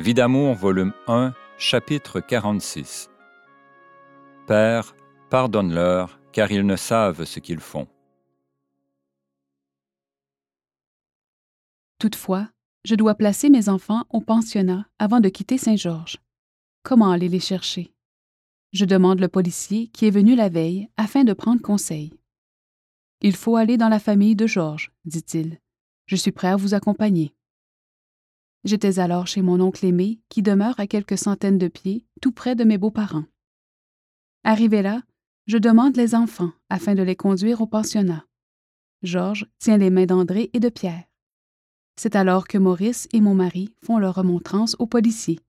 Vie d'amour, volume 1, chapitre 46. Père, pardonne-leur, car ils ne savent ce qu'ils font. Toutefois, je dois placer mes enfants au pensionnat avant de quitter Saint-Georges. Comment aller les chercher? Je demande le policier qui est venu la veille afin de prendre conseil. Il faut aller dans la famille de Georges, dit-il. Je suis prêt à vous accompagner. J'étais alors chez mon oncle aimé, qui demeure à quelques centaines de pieds, tout près de mes beaux-parents. Arrivé là, je demande les enfants afin de les conduire au pensionnat. Georges tient les mains d'André et de Pierre. C'est alors que Maurice et mon mari font leur remontrance au policier,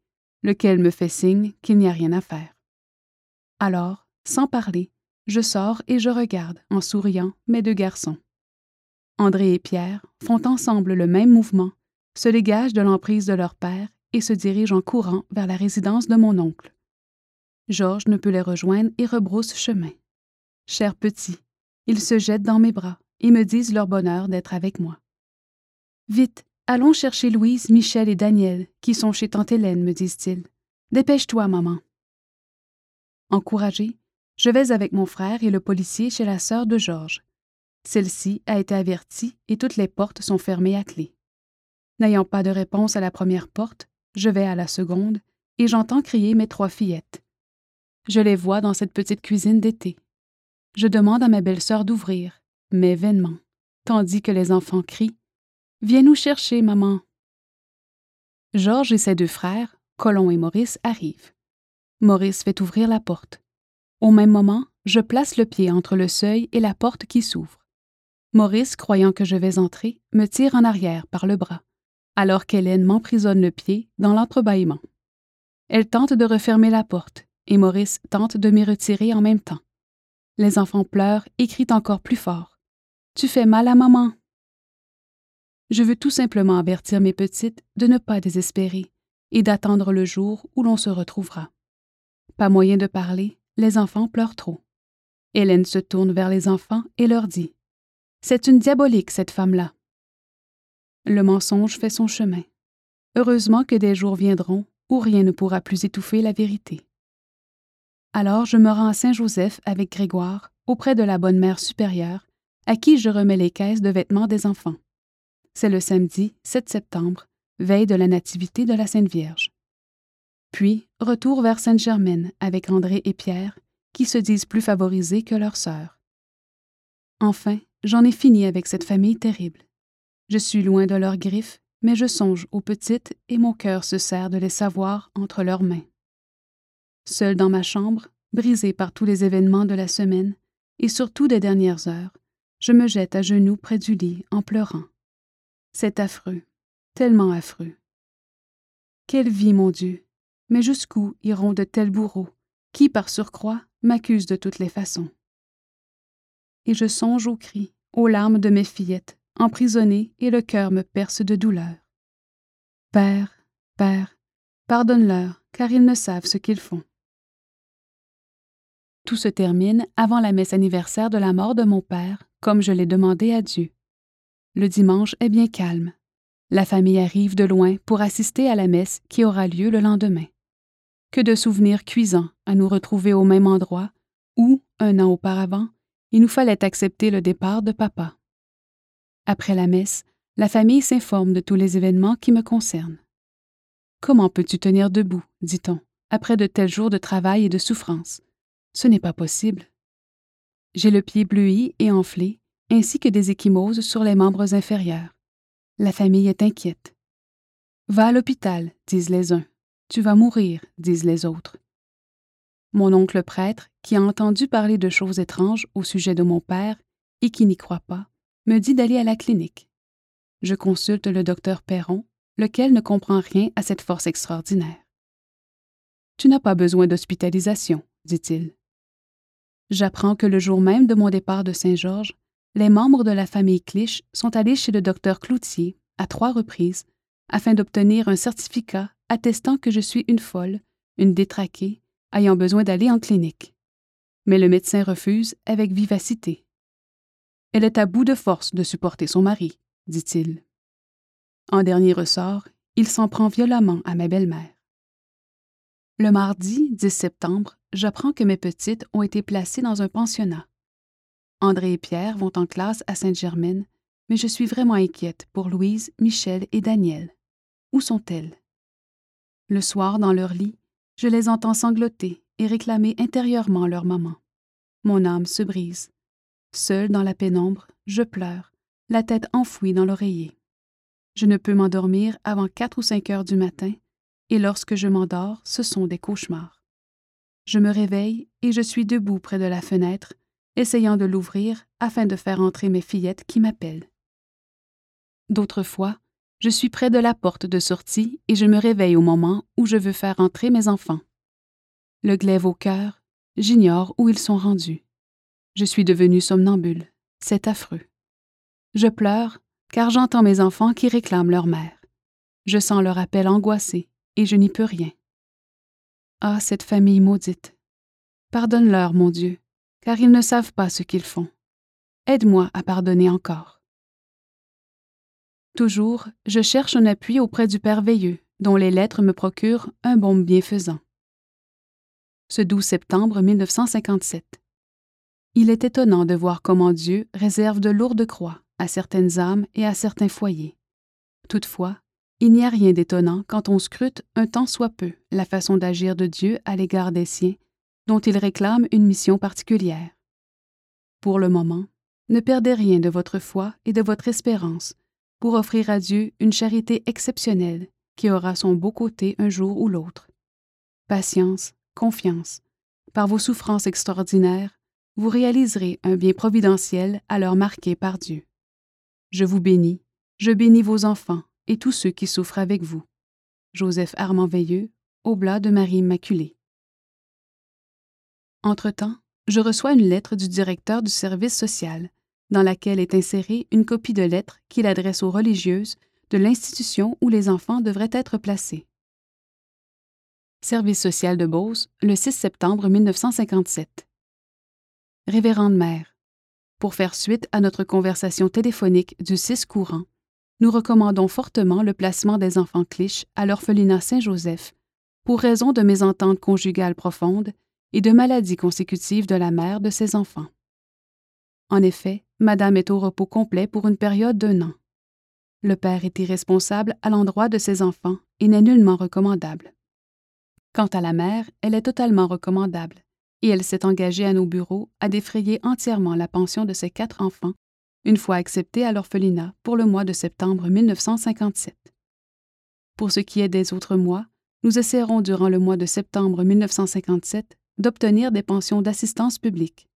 lequel me fait signe qu'il n'y a rien à faire. Alors, sans parler, je sors et je regarde, en souriant, mes deux garçons. André et Pierre font ensemble le même mouvement se dégagent de l'emprise de leur père et se dirigent en courant vers la résidence de mon oncle. Georges ne peut les rejoindre et rebrousse chemin. Chers petits, ils se jettent dans mes bras et me disent leur bonheur d'être avec moi. Vite, allons chercher Louise, Michel et Daniel, qui sont chez tante Hélène, me disent-ils. Dépêche-toi, maman. Encouragé, je vais avec mon frère et le policier chez la sœur de Georges. Celle-ci a été avertie et toutes les portes sont fermées à clé. N'ayant pas de réponse à la première porte, je vais à la seconde et j'entends crier mes trois fillettes. Je les vois dans cette petite cuisine d'été. Je demande à ma belle-sœur d'ouvrir, mais vainement, tandis que les enfants crient Viens nous chercher, maman. Georges et ses deux frères, Colomb et Maurice, arrivent. Maurice fait ouvrir la porte. Au même moment, je place le pied entre le seuil et la porte qui s'ouvre. Maurice, croyant que je vais entrer, me tire en arrière par le bras alors qu'Hélène m'emprisonne le pied dans l'entrebâillement. Elle tente de refermer la porte, et Maurice tente de m'y retirer en même temps. Les enfants pleurent et crient encore plus fort. Tu fais mal à maman. Je veux tout simplement avertir mes petites de ne pas désespérer et d'attendre le jour où l'on se retrouvera. Pas moyen de parler, les enfants pleurent trop. Hélène se tourne vers les enfants et leur dit C'est une diabolique, cette femme-là. Le mensonge fait son chemin. Heureusement que des jours viendront où rien ne pourra plus étouffer la vérité. Alors je me rends à Saint-Joseph avec Grégoire, auprès de la bonne mère supérieure, à qui je remets les caisses de vêtements des enfants. C'est le samedi 7 septembre, veille de la Nativité de la Sainte Vierge. Puis, retour vers Sainte-Germaine avec André et Pierre, qui se disent plus favorisés que leurs sœurs. Enfin, j'en ai fini avec cette famille terrible. Je suis loin de leurs griffes, mais je songe aux petites et mon cœur se serre de les savoir entre leurs mains. Seul dans ma chambre, brisé par tous les événements de la semaine et surtout des dernières heures, je me jette à genoux près du lit en pleurant. C'est affreux, tellement affreux. Quelle vie, mon Dieu! Mais jusqu'où iront de tels bourreaux, qui, par surcroît, m'accusent de toutes les façons? Et je songe aux cris, aux larmes de mes fillettes, emprisonné et le cœur me perce de douleur. Père, Père, pardonne-leur, car ils ne savent ce qu'ils font. Tout se termine avant la messe anniversaire de la mort de mon père, comme je l'ai demandé à Dieu. Le dimanche est bien calme. La famille arrive de loin pour assister à la messe qui aura lieu le lendemain. Que de souvenirs cuisants à nous retrouver au même endroit où, un an auparavant, il nous fallait accepter le départ de papa. Après la messe, la famille s'informe de tous les événements qui me concernent. Comment peux-tu tenir debout, dit-on, après de tels jours de travail et de souffrance? Ce n'est pas possible. J'ai le pied bleui et enflé, ainsi que des échymoses sur les membres inférieurs. La famille est inquiète. Va à l'hôpital, disent les uns. Tu vas mourir, disent les autres. Mon oncle prêtre, qui a entendu parler de choses étranges au sujet de mon père et qui n'y croit pas, me dit d'aller à la clinique. Je consulte le docteur Perron, lequel ne comprend rien à cette force extraordinaire. Tu n'as pas besoin d'hospitalisation, dit-il. J'apprends que le jour même de mon départ de Saint-Georges, les membres de la famille Clich sont allés chez le docteur Cloutier, à trois reprises, afin d'obtenir un certificat attestant que je suis une folle, une détraquée, ayant besoin d'aller en clinique. Mais le médecin refuse avec vivacité. Elle est à bout de force de supporter son mari, dit-il. En dernier ressort, il s'en prend violemment à ma belle-mère. Le mardi 10 septembre, j'apprends que mes petites ont été placées dans un pensionnat. André et Pierre vont en classe à Sainte-Germaine, mais je suis vraiment inquiète pour Louise, Michel et Daniel. Où sont-elles? Le soir, dans leur lit, je les entends sangloter et réclamer intérieurement leur maman. Mon âme se brise. Seule dans la pénombre, je pleure, la tête enfouie dans l'oreiller. Je ne peux m'endormir avant quatre ou cinq heures du matin, et lorsque je m'endors, ce sont des cauchemars. Je me réveille et je suis debout près de la fenêtre, essayant de l'ouvrir afin de faire entrer mes fillettes qui m'appellent. D'autres fois, je suis près de la porte de sortie et je me réveille au moment où je veux faire entrer mes enfants. Le glaive au cœur, j'ignore où ils sont rendus. Je suis devenue somnambule. C'est affreux. Je pleure car j'entends mes enfants qui réclament leur mère. Je sens leur appel angoissé et je n'y peux rien. Ah, cette famille maudite. Pardonne-leur, mon Dieu, car ils ne savent pas ce qu'ils font. Aide-moi à pardonner encore. Toujours, je cherche un appui auprès du Père Veilleux, dont les lettres me procurent un bon bienfaisant. Ce 12 septembre 1957. Il est étonnant de voir comment Dieu réserve de lourdes croix à certaines âmes et à certains foyers. Toutefois, il n'y a rien d'étonnant quand on scrute un tant soit peu la façon d'agir de Dieu à l'égard des siens, dont il réclame une mission particulière. Pour le moment, ne perdez rien de votre foi et de votre espérance pour offrir à Dieu une charité exceptionnelle qui aura son beau côté un jour ou l'autre. Patience, confiance. Par vos souffrances extraordinaires, vous réaliserez un bien providentiel alors marqué par Dieu. Je vous bénis, je bénis vos enfants et tous ceux qui souffrent avec vous. Joseph Armand Veilleux, Oblat de Marie Immaculée. Entre-temps, je reçois une lettre du directeur du service social, dans laquelle est insérée une copie de lettre qu'il adresse aux religieuses de l'institution où les enfants devraient être placés. Service social de Beauce, le 6 septembre 1957. Révérende Mère, pour faire suite à notre conversation téléphonique du 6 courant, nous recommandons fortement le placement des enfants Clich à l'orphelinat Saint-Joseph pour raison de mésentente conjugale profonde et de maladies consécutives de la mère de ses enfants. En effet, Madame est au repos complet pour une période d'un an. Le père est irresponsable à l'endroit de ses enfants et n'est nullement recommandable. Quant à la mère, elle est totalement recommandable et elle s'est engagée à nos bureaux à défrayer entièrement la pension de ses quatre enfants, une fois acceptés à l'orphelinat pour le mois de septembre 1957. Pour ce qui est des autres mois, nous essaierons durant le mois de septembre 1957 d'obtenir des pensions d'assistance publique.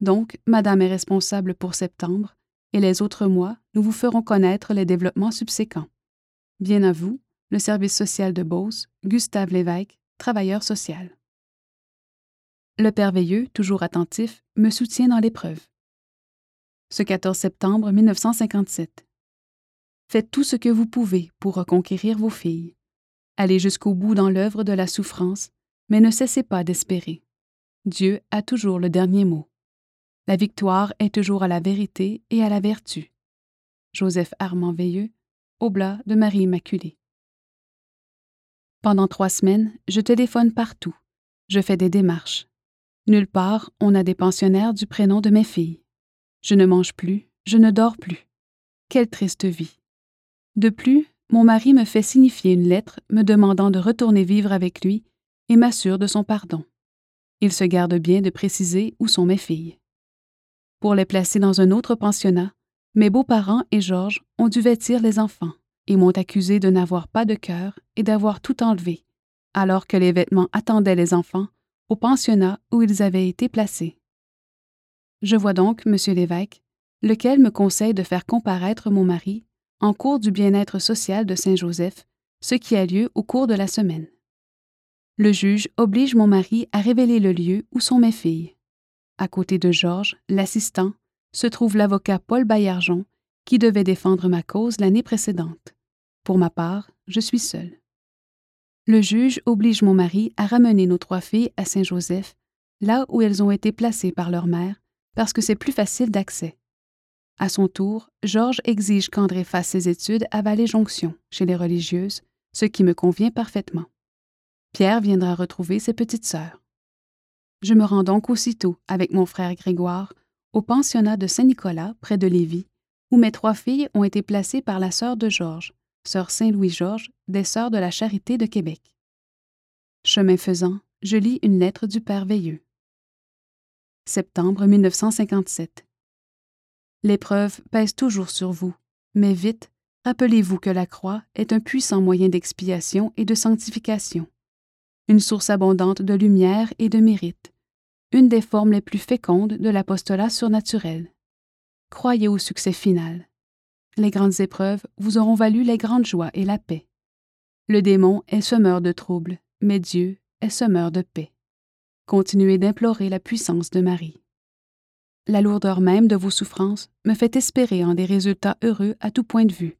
Donc, Madame est responsable pour septembre, et les autres mois, nous vous ferons connaître les développements subséquents. Bien à vous, le service social de Beauce, Gustave Lévesque, travailleur social. Le Père Veilleux, toujours attentif, me soutient dans l'épreuve. Ce 14 septembre 1957. Faites tout ce que vous pouvez pour reconquérir vos filles. Allez jusqu'au bout dans l'œuvre de la souffrance, mais ne cessez pas d'espérer. Dieu a toujours le dernier mot. La victoire est toujours à la vérité et à la vertu. Joseph Armand Veilleux, Oblat de Marie Immaculée. Pendant trois semaines, je téléphone partout. Je fais des démarches. Nulle part on a des pensionnaires du prénom de mes filles. Je ne mange plus, je ne dors plus. Quelle triste vie. De plus, mon mari me fait signifier une lettre me demandant de retourner vivre avec lui et m'assure de son pardon. Il se garde bien de préciser où sont mes filles. Pour les placer dans un autre pensionnat, mes beaux-parents et Georges ont dû vêtir les enfants et m'ont accusé de n'avoir pas de cœur et d'avoir tout enlevé, alors que les vêtements attendaient les enfants au pensionnat où ils avaient été placés. Je vois donc M. l'évêque, lequel me conseille de faire comparaître mon mari en cours du bien-être social de Saint-Joseph, ce qui a lieu au cours de la semaine. Le juge oblige mon mari à révéler le lieu où sont mes filles. À côté de Georges, l'assistant, se trouve l'avocat Paul Baillargeon, qui devait défendre ma cause l'année précédente. Pour ma part, je suis seule. Le juge oblige mon mari à ramener nos trois filles à Saint-Joseph, là où elles ont été placées par leur mère, parce que c'est plus facile d'accès. À son tour, Georges exige qu'André fasse ses études à Vallée-Jonction, chez les religieuses, ce qui me convient parfaitement. Pierre viendra retrouver ses petites sœurs. Je me rends donc aussitôt, avec mon frère Grégoire, au pensionnat de Saint-Nicolas, près de Lévis, où mes trois filles ont été placées par la sœur de Georges, sœur Saint-Louis-Georges, des Sœurs de la Charité de Québec. Chemin faisant, je lis une lettre du Père Veilleux. Septembre 1957. L'épreuve pèse toujours sur vous, mais vite, rappelez-vous que la croix est un puissant moyen d'expiation et de sanctification, une source abondante de lumière et de mérite, une des formes les plus fécondes de l'apostolat surnaturel. Croyez au succès final. Les grandes épreuves vous auront valu les grandes joies et la paix. Le démon est semeur de troubles, mais Dieu est semeur de paix. Continuez d'implorer la puissance de Marie. La lourdeur même de vos souffrances me fait espérer en des résultats heureux à tout point de vue.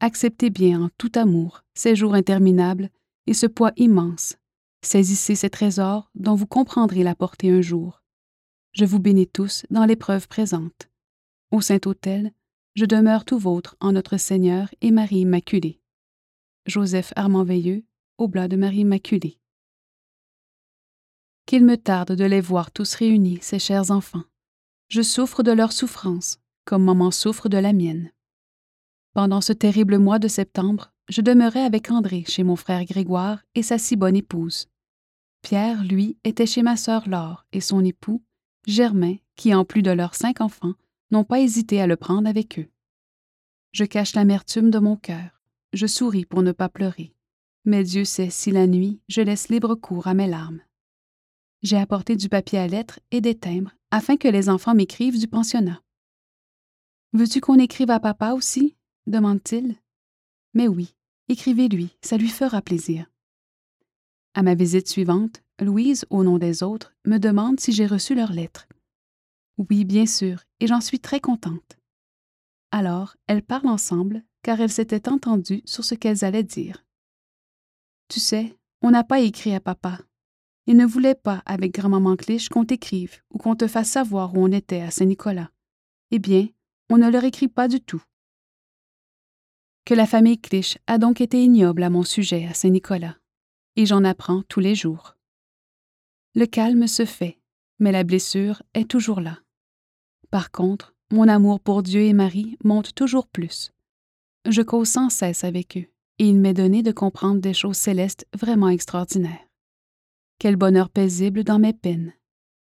Acceptez bien en tout amour ces jours interminables et ce poids immense. Saisissez ces trésors dont vous comprendrez la portée un jour. Je vous bénis tous dans l'épreuve présente. Au Saint-Autel, je demeure tout vôtre en notre Seigneur et Marie Immaculée. Joseph Armand Veilleux, Oblat de Marie Immaculée. Qu'il me tarde de les voir tous réunis, ces chers enfants. Je souffre de leur souffrance, comme maman souffre de la mienne. Pendant ce terrible mois de septembre, je demeurais avec André chez mon frère Grégoire et sa si bonne épouse. Pierre, lui, était chez ma sœur Laure et son époux, Germain, qui, en plus de leurs cinq enfants, n'ont pas hésité à le prendre avec eux. Je cache l'amertume de mon cœur, je souris pour ne pas pleurer, mais Dieu sait si la nuit je laisse libre cours à mes larmes. J'ai apporté du papier à lettres et des timbres afin que les enfants m'écrivent du pensionnat. Veux-tu qu'on écrive à papa aussi? demande-t-il. Mais oui, écrivez-lui, ça lui fera plaisir. À ma visite suivante, Louise, au nom des autres, me demande si j'ai reçu leurs lettres. Oui, bien sûr, et j'en suis très contente. Alors, elles parlent ensemble, car elles s'étaient entendues sur ce qu'elles allaient dire. Tu sais, on n'a pas écrit à papa. Il ne voulait pas, avec grand-maman Cliche, qu'on t'écrive ou qu'on te fasse savoir où on était à Saint-Nicolas. Eh bien, on ne leur écrit pas du tout. Que la famille Cliche a donc été ignoble à mon sujet à Saint-Nicolas, et j'en apprends tous les jours. Le calme se fait, mais la blessure est toujours là. Par contre, mon amour pour Dieu et Marie monte toujours plus. Je cause sans cesse avec eux, et il m'est donné de comprendre des choses célestes vraiment extraordinaires. Quel bonheur paisible dans mes peines.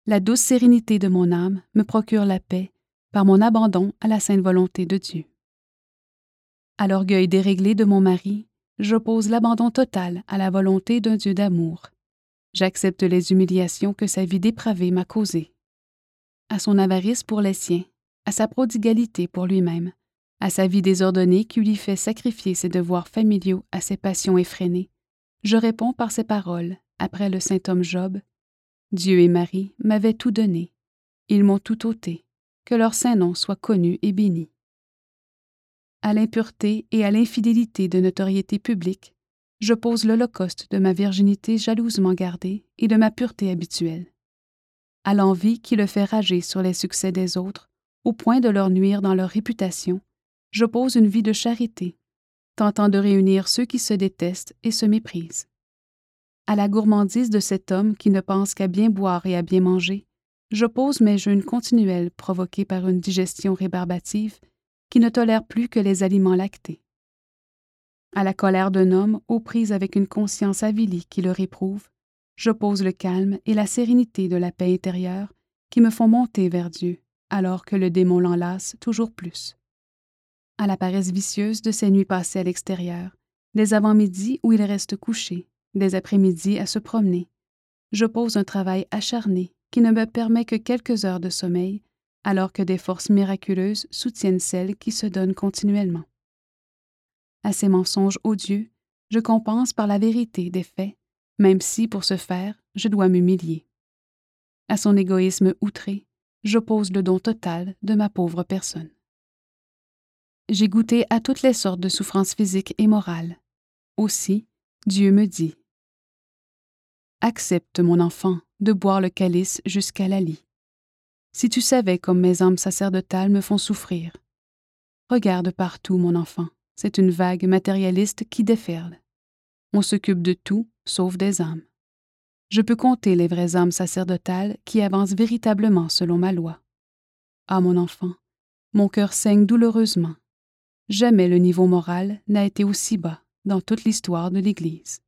La douce sérénité de mon âme me procure la paix par mon abandon à la sainte volonté de Dieu. À l'orgueil déréglé de mon mari, j'oppose l'abandon total à la volonté d'un Dieu d'amour. J'accepte les humiliations que sa vie dépravée m'a causées à son avarice pour les siens, à sa prodigalité pour lui-même, à sa vie désordonnée qui lui fait sacrifier ses devoirs familiaux à ses passions effrénées, je réponds par ces paroles, après le saint homme Job. Dieu et Marie m'avaient tout donné, ils m'ont tout ôté, que leur saint nom soit connu et béni. À l'impureté et à l'infidélité de notoriété publique, je pose l'holocauste de ma virginité jalousement gardée et de ma pureté habituelle à l'envie qui le fait rager sur les succès des autres, au point de leur nuire dans leur réputation, j'oppose une vie de charité, tentant de réunir ceux qui se détestent et se méprisent. À la gourmandise de cet homme qui ne pense qu'à bien boire et à bien manger, j'oppose mes jeûnes continuels provoqués par une digestion rébarbative qui ne tolère plus que les aliments lactés. À la colère d'un homme aux prises avec une conscience avilie qui le réprouve, j'oppose le calme et la sérénité de la paix intérieure qui me font monter vers Dieu, alors que le démon l'enlace toujours plus. À la paresse vicieuse de ces nuits passées à l'extérieur, des avant-midi où il reste couché, des après-midi à se promener, j'oppose un travail acharné qui ne me permet que quelques heures de sommeil, alors que des forces miraculeuses soutiennent celles qui se donnent continuellement. À ces mensonges odieux, je compense par la vérité des faits même si, pour ce faire, je dois m'humilier. À son égoïsme outré, j'oppose le don total de ma pauvre personne. J'ai goûté à toutes les sortes de souffrances physiques et morales. Aussi, Dieu me dit Accepte, mon enfant, de boire le calice jusqu'à la lie. Si tu savais comme mes âmes sacerdotales me font souffrir. Regarde partout, mon enfant, c'est une vague matérialiste qui déferle. On s'occupe de tout, sauf des âmes. Je peux compter les vraies âmes sacerdotales qui avancent véritablement selon ma loi. Ah, mon enfant, mon cœur saigne douloureusement. Jamais le niveau moral n'a été aussi bas dans toute l'histoire de l'Église.